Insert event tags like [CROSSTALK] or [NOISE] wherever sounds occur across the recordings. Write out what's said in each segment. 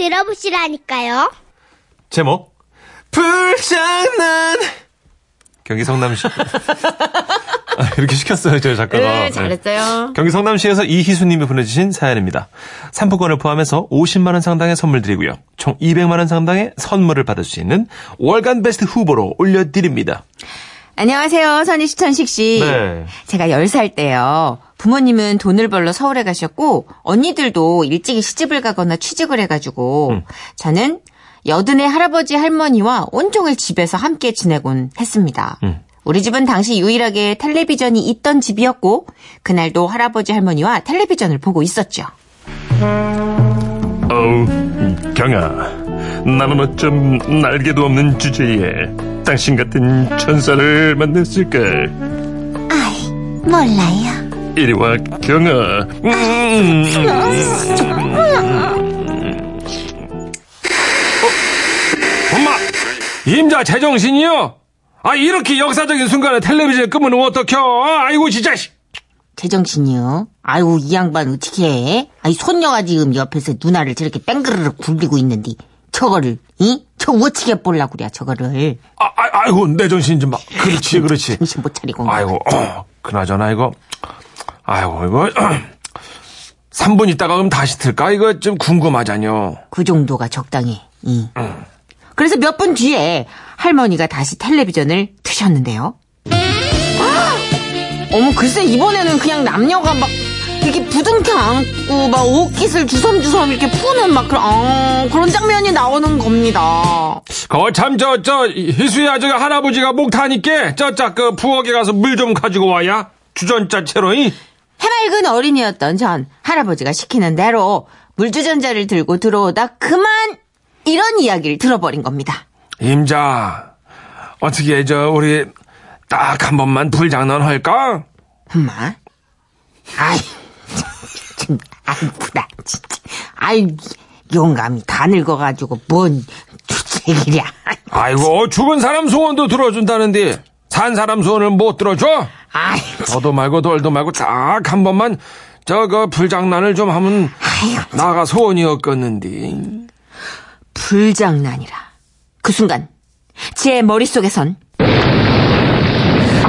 들어보시라니까요. 제목 불장난 경기 성남시 아, 이렇게 시켰어요 저희 작가가 네, 잘했어요. 경기 성남시에서 이희수님이 보내주신 사연입니다. 상품권을 포함해서 50만 원 상당의 선물 드리고요. 총 200만 원 상당의 선물을 받을 수 있는 월간 베스트 후보로 올려드립니다. 안녕하세요, 선희시천식 씨. 네. 제가 10살 때요. 부모님은 돈을 벌러 서울에 가셨고, 언니들도 일찍이 시집을 가거나 취직을 해가지고, 음. 저는 여든의 할아버지 할머니와 온종일 집에서 함께 지내곤 했습니다. 음. 우리 집은 당시 유일하게 텔레비전이 있던 집이었고, 그날도 할아버지 할머니와 텔레비전을 보고 있었죠. 어우, 경아. 나는 어쩜 날개도 없는 주제에 당신 같은 천사를 만났을까? 아이, 몰라요. 이리 와, 경아. 음. 어? 엄마! 임자 제정신이요? 아, 이렇게 역사적인 순간에 텔레비전 끄면 어떡혀? 아이고, 진짜. 씨. 제정신이요? 아이고, 이 양반 어떻게 해? 아이, 손녀가 지금 옆에서 누나를 저렇게 뺑그르륵 굴리고 있는데, 저거를, 이? 저 어떻게 볼라고 그래, 저거를. 아, 아, 아이고, 내 정신 좀 봐. 그렇지, [LAUGHS] 그렇지. 정신 못 차리고. 아이고, 어, 그나저나 이거, 아이고, 이거, [CLEARS THROAT] 3분 있다가 그럼 다시 틀까? 이거 좀 궁금하잖요. 그 정도가 적당해. 이. 그래서 몇 분 뒤에 할머니가 다시 텔레비전을 트셨는데요. 아! [GASPS] 어머, 글쎄, 이번에는 그냥 남녀가 막, 이렇게 부둥켜 안고, 막 옷깃을 주섬주섬 이렇게 푸는 막 그런, 아, 그런 장면이 나오는 겁니다. 거 참, 저, 저, 희수야, 저기 할아버지가 목 타니까, 저, 저, 그 부엌에 가서 물 좀 가지고 와야. 주전자 채로, 이? 해맑은 어린이였던 전 할아버지가 시키는 대로 물주전자를 들고 들어오다 그만 이런 이야기를 들어버린 겁니다. 임자, 어떻게, 저, 우리, 딱 한 번만 불장난 할까? 엄마, 아이, 좀, 아이구나, 진짜. 아이, 용감이 다 늙어가지고 뭔 주책이랴. 아이고, 죽은 사람 소원도 들어준다는데, 산 사람 소원을 못 들어줘? 아이, 더도 말고 덜도 말고 딱 한 번만 저거 불장난을 좀 하면 아이고, 나가 소원이었겠는데. 불장난이라. 그 순간 제 머릿속에선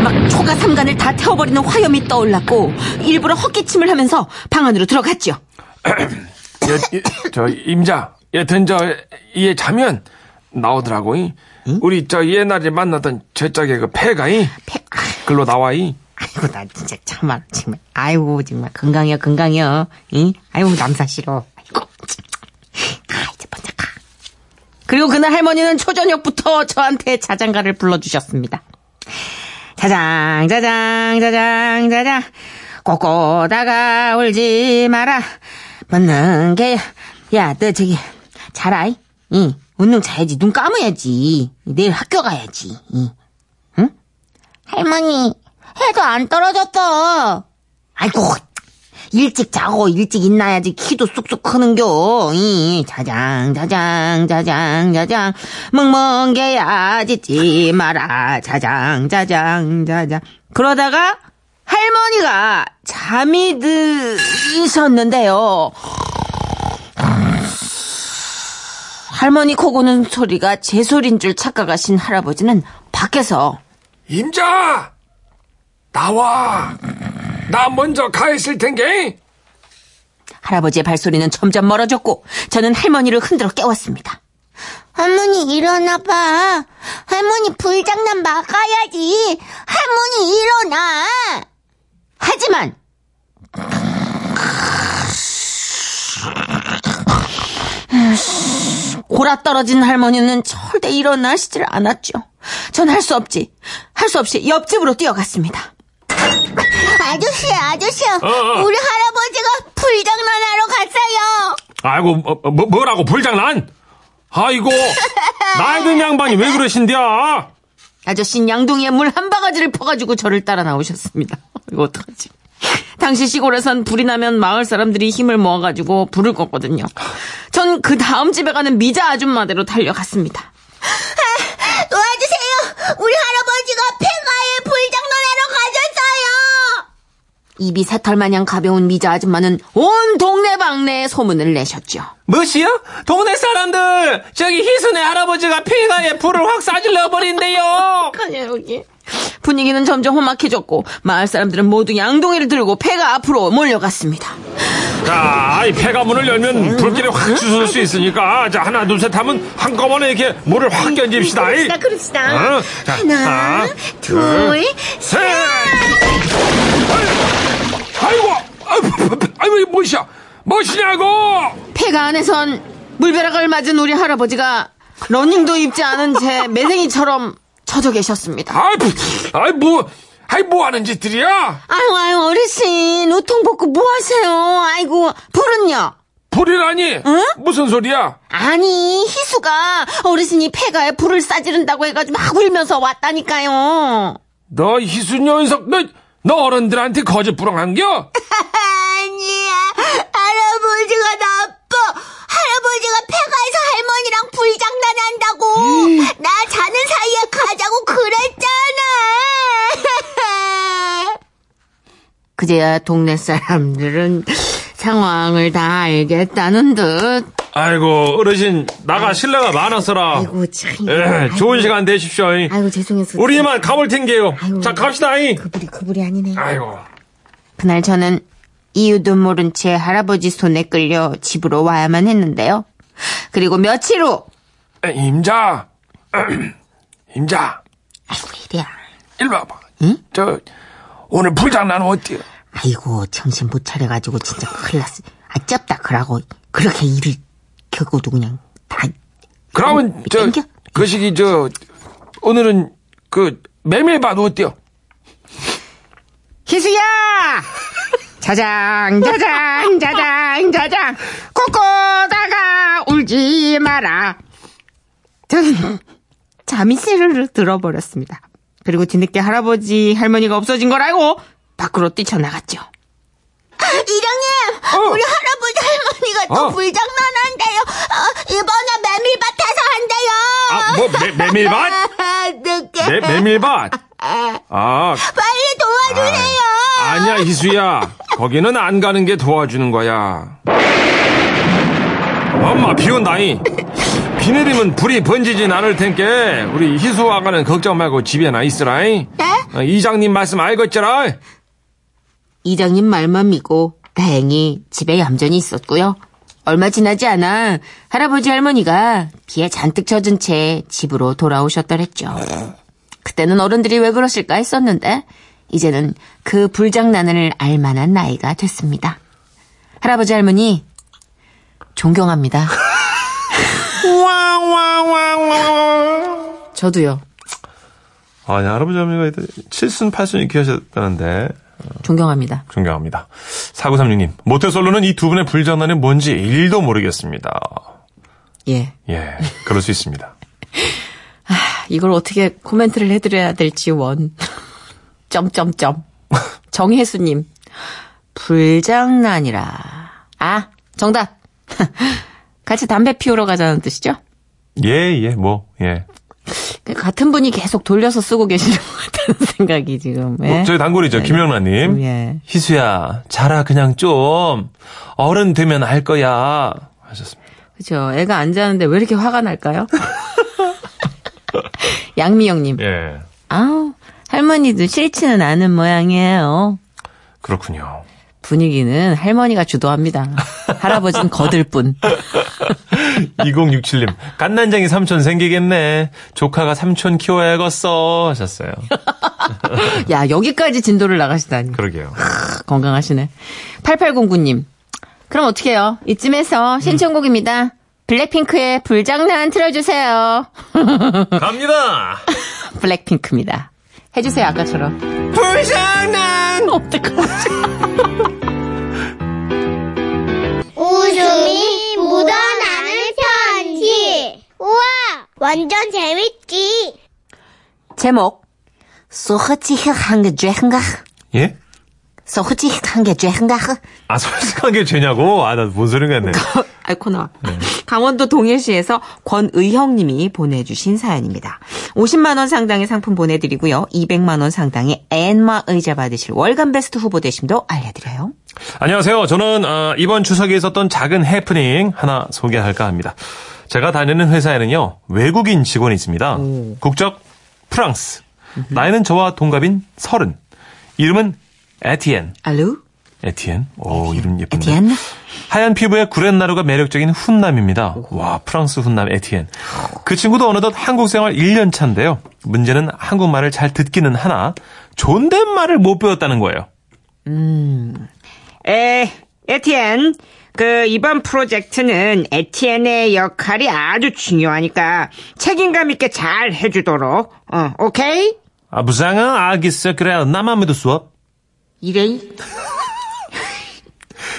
막 초가 삼간을 다 태워버리는 화염이 떠올랐고 일부러 헛기침을 하면서 방 안으로 들어갔죠. [CLEARS THROAT] 여, 이- 저 임자 여튼 저얘 자면 나오더라고. 이. 우리 저 옛날에 만나던 저짝에 그 폐가 이 폐- 아, 글로 나와 이. 아이고 나 진짜 참말 정말 아이고 정말 건강이요 건강이요. 응? 아이고 남사 싫어. 아이고 참. 아 이제 먼저 가. 그리고 그날 할머니는 초저녁부터 저한테 자장가를 불러주셨습니다. 자장 자장 자장 자장. 꼬꼬다가 울지 마라. 묻는 게 야 너 저기 자라 이? 웃는 자야지. 눈 감아야지. 내일 학교 가야지. 이. 할머니 해도 안 떨어졌어. 아이고 일찍 자고 일찍 일나야지 키도 쑥쑥 크는겨. 이 자장 자장 자장 자장. 멍멍 개야 짖지 마라. 자장 자장 자장. 그러다가 할머니가 잠이 드셨는데요. 할머니 코 고는 소리가 제 소리인 줄 착각하신 할아버지는 밖에서 임자! 나와. 나 먼저 가 있을 텐게. 할아버지의 발소리는 점점 멀어졌고 저는 할머니를 흔들어 깨웠습니다. 할머니 일어나봐. 할머니 불장난 막아야지. 할머니 일어나. 하지만 골아 떨어진 할머니는 절대 일어나시질 않았죠. 전 할 수 없지. 할 수 없이 옆집으로 뛰어갔습니다. 아저씨, 아저씨. 어. 우리 할아버지가 불장난하러 갔어요. 아이고 뭐, 뭐, 뭐라고 불장난? 아이고 [LAUGHS] 나이 든 양반이 왜 그러신디야? 아저씨는 양동이에 물 한 바가지를 퍼가지고 저를 따라 나오셨습니다. [LAUGHS] 이거 어떡하지? 당시 시골에선 불이 나면 마을 사람들이 힘을 모아가지고 불을 껐거든요. 전 그 다음 집에 가는 미자 아줌마대로 달려갔습니다. 도와주세요. 우리 할아버지가 폐가에 불장난하러 가셨어요. 입이 새털 마냥 가벼운 미자 아줌마는 온 동네방네에 소문을 내셨죠. 뭐시요? 동네 사람들 저기 희순의 할아버지가 폐가에 불을 확 싸질러 버린대요. 아니야 여기. 분위기는 점점 험악해졌고 마을 사람들은 모두 양동이를 들고 폐가 앞으로 몰려갔습니다. 자, 이 폐가 문을 열면 불길이 확 주술 수 있으니까 자 하나 둘 셋 하면 한꺼번에 이렇게 물을 확 견집시다. 그럽시다, 그럽시다. 어? 자, 하나, 둘, 셋. 아이고, 아이고, 아이고, 이 뭐시야? 뭐시냐고? 폐가 안에선 물벼락을 맞은 우리 할아버지가 러닝도 입지 않은 채 매생이처럼 쳐져 계셨습니다. 아이, 아이 뭐, 아이 뭐 하는 짓들이야? 아유 아유 어르신 우통 벗고 뭐 하세요? 아이고 불은요? 불이라니? 무슨 소리야? 아니 희수가 어르신이 폐가에 불을 싸지른다고 해가지고 막 울면서 왔다니까요. 너 희순 녀석, 너, 너 어른들한테 거짓 부렁한겨? 아니야. 할아버지가 나빠. 할아버지가 폐가에서 할머니랑 불장난한다고. 나 자는 사이에 가자고 그랬잖아. [LAUGHS] 그제야 동네 사람들은 상황을 다 알겠다는 듯. 아이고, 어르신, 나가 신뢰가 많았어라. 아이고 참. 예, 좋은 시간 되십시오. 아이고 죄송해서. 우리 이만 가볼 텐게요. 아이고. 자, 갑시다. 이. 그불이 그불이 아니네. 아이고. 그날 저는 이유도 모른 채 할아버지 손에 끌려 집으로 와야만 했는데요. 그리고 며칠 후 에, 임자. [CLEARS THROAT] 임자. 아이고 이래야. 일로 와봐. 응? 저, 오늘 불장난 어때요? 아이고 정신 못 차려가지고 진짜 큰일 났어. 아 쩝다 그러고 그렇게 일을 겪고도 그냥 다 그러면, 저, 땡겨? 그 시기, 저, 오늘은, 그, 메밀밭 어때요? 희수야! 자장, 자장, 자장, 자장, 꼬꼬다가 울지 마라. 저는 잠이 스르르 들어버렸습니다. 그리고 뒤늦게 할아버지, 할머니가 없어진 걸 알고 밖으로 뛰쳐나갔죠. 이령님, 어. 우리 할아버지 할머니가 또 어. 불장난한대요. 어, 이번에 메밀밭에서 한대요. 아, 뭐, 메, 메밀밭? [LAUGHS] 어떡해. 메, 메밀밭? [LAUGHS] 아, 빨리 도와주세요. 아니야, 희수야. 거기는 안 가는 게 도와주는 거야. 엄마, 비 온다이. 비 내리면 불이 번지진 않을 텐께 우리 희수 아가는 걱정 말고 집에나 있으라이. 네? 어, 이장님 말씀 알겠잖아. 이장님 말만 믿고 다행히 집에 얌전히 있었고요. 얼마 지나지 않아 할아버지 할머니가 비에 잔뜩 젖은 채 집으로 돌아오셨더랬죠. 그때는 어른들이 왜 그러실까 했었는데 이제는 그 불장난을 알 만한 나이가 됐습니다. 할아버지 할머니 존경합니다. 저도요. 아니, 할아버지 할머니가 7순 8순 이렇게 하셨다는데 존경합니다. 존경합니다. 4936님, 모태솔로는 이 두 분의 불장난이 뭔지 1도 모르겠습니다. 예. 예, 그럴 수 있습니다. [LAUGHS] 이걸 어떻게 코멘트를 해드려야 될지 원. [LAUGHS] 점점점. [LAUGHS] 정혜수님. 불장난이라. 아, 정답. 같이 담배 피우러 가자는 뜻이죠? 예, 예, 뭐, 예. 같은 분이 계속 돌려서 쓰고 계시는 것 같다는 [LAUGHS] 생각이 지금. 예? 어, 저희 단골이죠. 김영란님. 예. 희수야, 자라 그냥 좀 어른 되면 알 거야 하셨습니다. 그죠. 애가 안 자는데 왜 이렇게 화가 날까요? [LAUGHS] 양미영님. 예, 아우, 할머니도 싫지는 않은 모양이에요. 그렇군요. 분위기는 할머니가 주도합니다. 할아버지는 거들 뿐. [LAUGHS] [LAUGHS] 2067님, 깐난쟁이 삼촌 생기겠네. 조카가 삼촌 키워야겠어 하셨어요. 야, 여기까지 진도를 나가시다니. 그러게요. 건강하시네. 8809님. 그럼 어떻게 해요? 이쯤에서 신청곡입니다. 블랙핑크의 불장난 틀어주세요. 갑니다. [LAUGHS] 블랙핑크입니다. 해주세요, 아까처럼. 불장 제목. 소흐치흐 한게 죄흥가. 예? 솔직한 게 죄인가? 아, 솔직한 게 죄냐고? 아, 나 뭔 소리가 했네. 아이코 나와. 강원도 동해시에서 권의형님이 보내주신 사연입니다. 50만 원 상당의 상품 보내드리고요. 200만 원 상당의 엔마 의자 받으실 월간 베스트 후보 되심도 알려드려요. 안녕하세요. 저는 어, 이번 추석에 있었던 작은 해프닝 하나 소개할까 합니다. 제가 다니는 회사에는요 외국인 직원이 있습니다. 국적 프랑스. 나이는 저와 동갑인 서른. 이름은 에티엔. Allô? 에티엔. 오 이름 예쁜데. 에티엔? 하얀 피부에 구렛나루가 매력적인 훈남입니다. 와 프랑스 훈남 에티엔. 그 친구도 어느덧 한국 생활 1년 차인데요. 문제는 한국말을 잘 듣기는 하나 존댓말을 못 배웠다는 거예요. 에, 에티엔. 그, 이번 프로젝트는 에티엔의 역할이 아주 중요하니까 책임감 있게 잘 해주도록, 어, 오케이? 아 부장아 알겠어. 그래 나만 수업. 이래?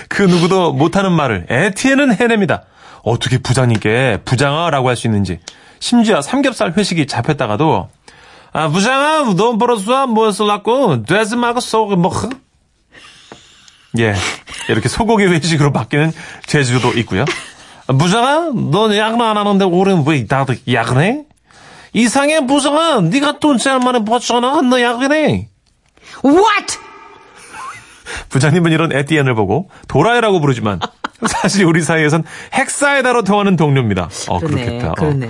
그 누구도 못하는 말을 에티엔은 해냅니다. 어떻게 부장님께 부장아라고 할 수 있는지. 심지어 삼겹살 회식이 잡혔다가도 아 부장아 돈 벌었어 뭐 쓸라고 돼지 말고 소고기 먹어. 예 이렇게 소고기 회식으로 바뀌는 제주도 있고요. 아, 부장아 넌 야근 안 하는데 올해는 왜 나도 야근해? 이상해 부장아 네가 돈 제일 많이 벌잖아 너 야근해. What? 부장님은 이런 에티엔을 보고 도라이라고 부르지만 사실 우리 사이에선 헥사이다로 통하는 동료입니다. 어, 그러네, 그렇겠다. 어. 그러네.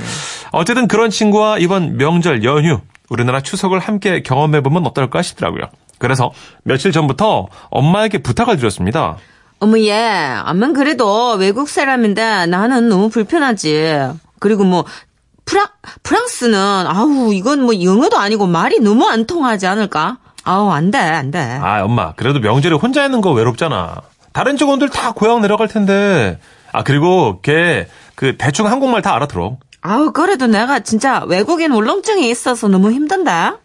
어쨌든 그런 친구와 이번 명절 연휴 우리나라 추석을 함께 경험해보면 어떨까 싶더라고요. 그래서 며칠 전부터 엄마에게 부탁을 드렸습니다. 어머, 얘, 암만 그래도 외국 사람인데 나는 너무 불편하지. 그리고 뭐, 프랑, 프랑스는, 아우, 이건 뭐 영어도 아니고 말이 너무 안 통하지 않을까? 아우, 안 돼, 안 돼. 아, 엄마, 그래도 명절에 혼자 있는 거 외롭잖아. 다른 직원들 다 고향 내려갈 텐데. 아, 그리고 걔, 그, 대충 한국말 다 알아들어. 아우, 그래도 내가 진짜 외국인 울렁증이 있어서 너무 힘든다.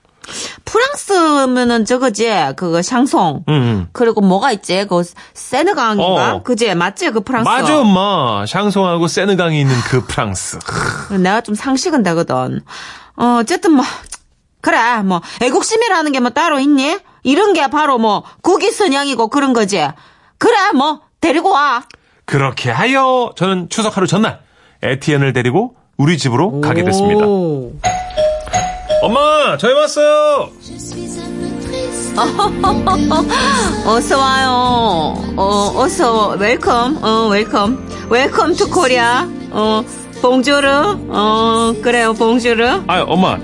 프랑스면은 저거지, 그거 샹송. 응, 응. 그리고 뭐가 있지? 그 세느강인가? 어. 그지? 맞지? 그 프랑스. 맞아, 엄마. 샹송하고 세느강이 있는 그 프랑스. 내가 좀 상식은 되거든. 어, 어쨌든 뭐, 그래, 뭐, 애국심이라는 게 뭐 따로 있니? 이런 게 바로 뭐, 국위선양이고 그런 거지. 그래, 뭐, 데리고 와. 그렇게 하여 저는 추석 하루 전날 에티엔을 데리고 우리 집으로 가게 됐습니다. 오. 엄마, 저희 왔어요. [LAUGHS] 어서 와요. 어, 어서, welcome, 어, welcome. Welcome to Korea. 어, bonjour. 어, 그래요, bonjour. 아, 엄마.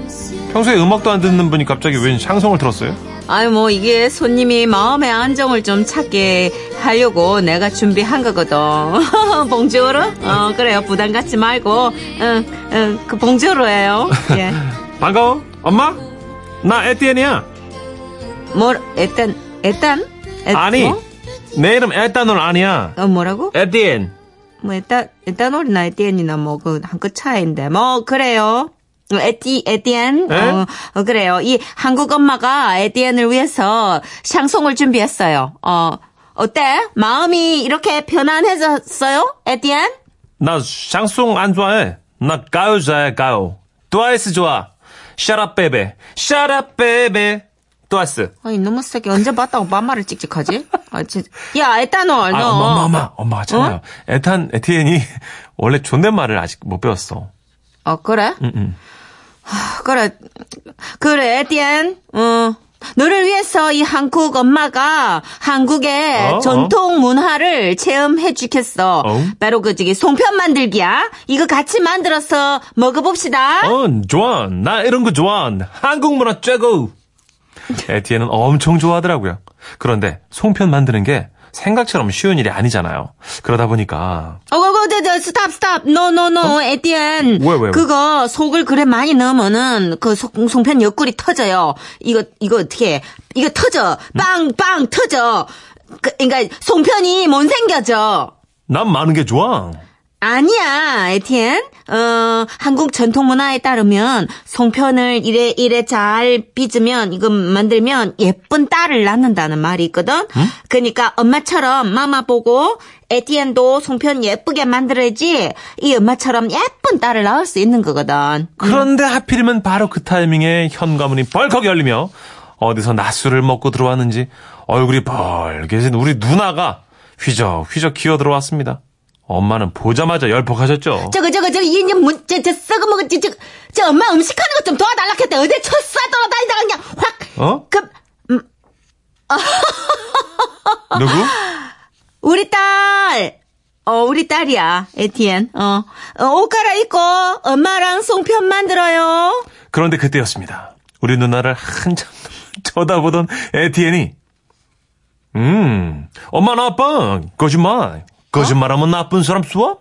평소에 음악도 안 듣는 분이 갑자기 웬 샹송을 들었어요? 아유, 뭐, 이게 손님이 마음의 안정을 좀 찾게 하려고 내가 준비한 거거든. [LAUGHS] Bonjour? 어, 그래요. 부담 갖지 말고. 응, 응, 그 bonjour예요 예. [LAUGHS] 반가워. 엄마? 나 에티엔이야. 뭐, 에딴, 에딴? 에, 아니, 뭐? 내 이름 에탄올 아니야. 어, 뭐라고? 에티엔. 뭐, 에따, 에따놀이나 에티엔이나 뭐, 그, 한 끗 차이인데. 뭐, 그래요. 어, 에티, 에티엔? 네? 어, 어, 그래요. 이 한국 엄마가 에티엔을 위해서 샹송을 준비했어요. 어, 어때? 마음이 이렇게 편안해졌어요? 에티엔? 나 샹송 안 좋아해. 나 가요 좋아해, 가요. 트와이스 좋아. Cheer up, baby. Cheer up, baby. 트와이스. 아니, 너무 세게 언제 봤다고 반말을 찍찍하지? 아, 진짜. 야, 에탄올, 너. 아, 엄마, 엄마, 엄마. 엄마 하잖아요. 에탄, 에티엔이 원래 존댓말을 아직 못 배웠어. 어, 그래? 응, 응. 그래. 그래, 에티엔. 어. 너를 위해서 이 한국 엄마가 한국의 어? 전통 문화를 체험해 주겠어. 어? 바로 그 저기 송편 만들기야. 이거 같이 만들어서 먹어봅시다. 어, 좋아. 나 이런 거 좋아. 한국 문화 최고. [LAUGHS] 에티엔은 엄청 좋아하더라고요. 그런데 송편 만드는 게 생각처럼 쉬운 일이 아니잖아요. 그러다 보니까 어, 어, 어, 저, 저, stop, stop. No, no, no, 에티엔. 왜, 왜, 왜? 그거 속을 그래 많이 넣으면은 그 속, 송편 옆구리 터져요. 이거, 이거 어떻게 해? 이거 터져. 빵, 빵, 터져. 그, 그러니까 송편이 못 생겨져. 난 많은 게 좋아. 아니야, 에티엔. 어, 한국 전통 문화에 따르면 송편을 이래 이래 잘 빚으면 이거 만들면 예쁜 딸을 낳는다는 말이 있거든. 그러니까 엄마처럼 마마 보고 에티엔도 송편 예쁘게 만들어야지 이 엄마처럼 예쁜 딸을 낳을 수 있는 거거든. 그런데 하필이면 바로 그 타이밍에 현관문이 벌컥 열리며 어디서 낮술을 먹고 들어왔는지 얼굴이 벌게진 우리 누나가 휘적 휘적 기어 들어왔습니다. 엄마는 보자마자 열폭하셨죠. 저거 저거 저거 이제 문저 저 썩어 먹은 저, 저, 저 엄마 음식하는 것 좀 도와달라 했대 어디 쳤어 돌아다니다가 그냥 확 어? 그 [LAUGHS] 누구? 우리 딸 어, 우리 딸이야, 에티엔. 어, 어, 옷 갈아입고 엄마랑 송편 만들어요. 그런데 그때였습니다. 우리 누나를 한참 [LAUGHS] 쳐다보던 에티엔이 음 엄마 나빠 거짓말 거짓말하면 나쁜 사람 쏘아?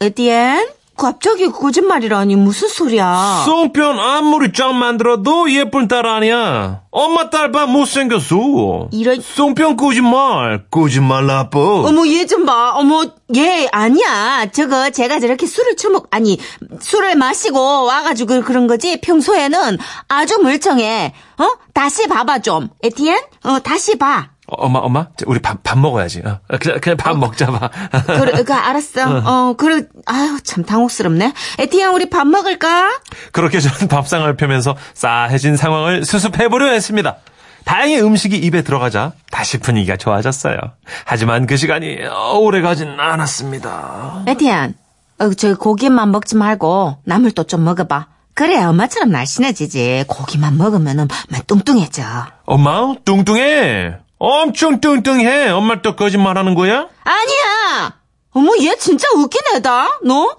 에티엔? 갑자기 거짓말이라니 무슨 소리야? 송편 아무리 짱 만들어도 예쁜 딸 아니야. 엄마 딸봐 못생겼어. 이런- 송편 거짓말. 거짓말 나빠. 어머 얘 좀 봐. 어머 얘 아니야. 저거 제가 저렇게 술을 처먹 아니 술을 마시고 와가지고 그런 거지. 평소에는 아주 멀쩡해. 어? 다시 봐봐 좀. 에티엔? 어 다시 봐. 어, 엄마 엄마 자, 우리 밥, 밥 먹어야지. 어, 그냥, 그냥 밥 먹자 봐. [LAUGHS] 그래, 그 알았어. 어 그래. 아유 참 당혹스럽네. 에티엔 우리 밥 먹을까? 그렇게 저는 [LAUGHS] 밥상을 펴면서 싸해진 상황을 수습해보려 했습니다. 다행히 음식이 입에 들어가자 다시 분위기가 좋아졌어요. 하지만 그 시간이 오래 가진 않았습니다. 에티엔, 어, 저 고기만 먹지 말고 나물도 좀 먹어봐. 그래 엄마처럼 날씬해지지. 고기만 먹으면은 막 뚱뚱해져. 엄마 뚱뚱해. 엄청 뚱뚱해. 엄마 또 거짓말하는 거야? 아니야. 어머 얘 진짜 웃긴 애다. 너?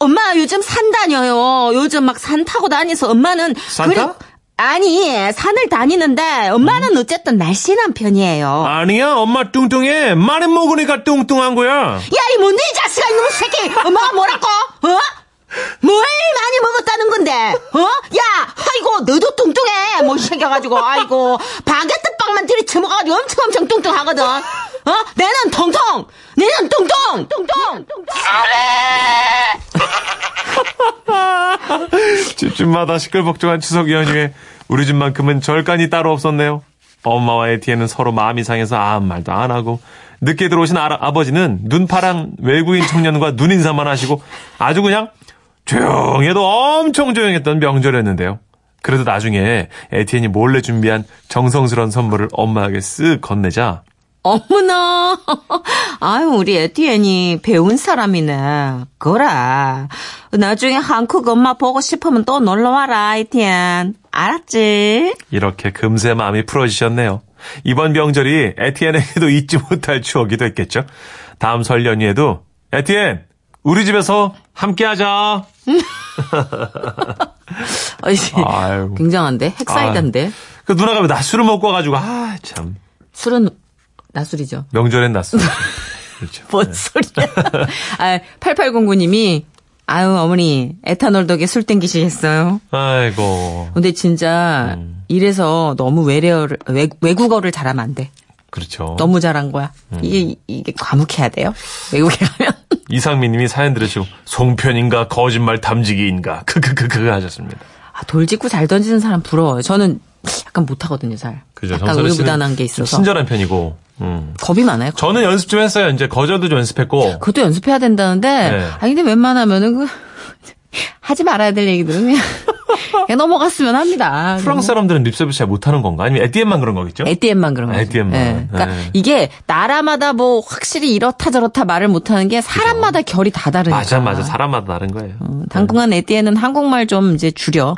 엄마 요즘 산 다녀요. 요즘 막 산 타고 다니서 엄마는 산타? 아니 산을 다니는데 엄마는 어쨌든 날씬한 편이에요. 아니야, 엄마 뚱뚱해. 많이 먹으니까 뚱뚱한 거야. 야, 이 뭔데, 이 자식아, 이놈의 새끼! 엄마가 뭐라고? 어? 뭘 많이 먹었다는 건데? 어? 야, 아이고, 너도 뚱뚱해! 뭐, 새겨가지고, 아이고, 바게트 빵만 들이쳐먹어가지고 엄청 엄청 뚱뚱하거든? 어? 내는 통통! 내는 뚱뚱! 뚱뚱! 뚱뚱! [LAUGHS] 집집마다 시끌벅적한 추석 연휴에 우리 집만큼은 절간이 따로 없었네요. 엄마와 에티에는 서로 마음이 상해서 아무 말도 안 하고 늦게 들어오신 아, 버지는 눈파랑 외국인 청년과 눈인사만 하시고 아주 그냥 조용해도 엄청 조용했던 명절이었는데요. 그래도 나중에 에티엔이 몰래 준비한 정성스러운 선물을 엄마에게 쓱 건네자 어머나! 아유, 우리 에티엔이 배운 사람이네. 그래. 나중에 한국 엄마 보고 싶으면 또 놀러 와라, 에티엔. 알았지? 이렇게 금세 마음이 풀어지셨네요. 이번 명절이 에티엔에게도 잊지 못할 추억이 됐겠죠. 다음 설 연휴에도 에티엔 우리 집에서 함께 하자. [LAUGHS] [LAUGHS] 아이, 아유. 굉장한데? 핵사이다인데? 그 누나가 왜 낮술을 먹고 와가지고 아 참 술은 낮술이죠. 명절엔 낮술. [LAUGHS] 그렇죠. 뭔 소리야. [LAUGHS] 아, 8809님이, 아유, 어머니, 에탄올 덕에 술 땡기시겠어요? 아이고 근데 진짜, 음. 이래서 너무 외래어를, 외, 외국어를 잘하면 안 돼. 그렇죠. 너무 잘한 거야. 음. 이게, 이게 과묵해야 돼요. 외국에 가면. [LAUGHS] 이상민님이 사연 들으시고 송편인가 거짓말 탐지기인가 크크크크 하셨습니다. 아, 돌직구 잘 던지는 사람 부러워요. 저는 약간 못하거든요, 잘. 그죠. 약간 의무단한 게좀 있어서. 친절한 편이고. 음. 겁이 많아요. 저는 연습 좀 했어요. 이제 거저도 좀 연습했고. 그것도 연습해야 된다는데, 네. 아니, 근데 웬만하면은, 그, [LAUGHS] 하지 말아야 될 얘기들은 그냥 넘어갔으면 합니다. 프랑스 사람들은 립서비스 잘 못하는 건가? 아니면 에티엔만 그런 거겠죠? 에티엔만 그런 거죠. 에티엔만. 예. 그러니까 네. 이게 나라마다 뭐 확실히 이렇다 저렇다 말을 못하는 게 사람마다 결이 다 다르니까. 맞아, 맞아. 사람마다 다른 거예요. 어, 당분간 에티엔은 한국말 좀 이제 줄여.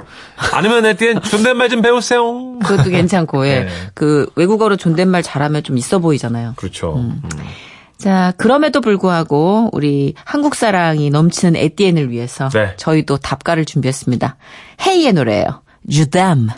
아니면 에티엔 존댓말 좀 배우세요. 그것도 괜찮고, 예. 네. [LAUGHS] 그 외국어로 존댓말 잘하면 좀 있어 보이잖아요. 그렇죠. 음. 자, 그럼에도 불구하고 우리 한국 사랑이 넘치는 에티엔을 위해서 네. 저희도 답가를 준비했습니다. 헤이의 노래예요. 주담.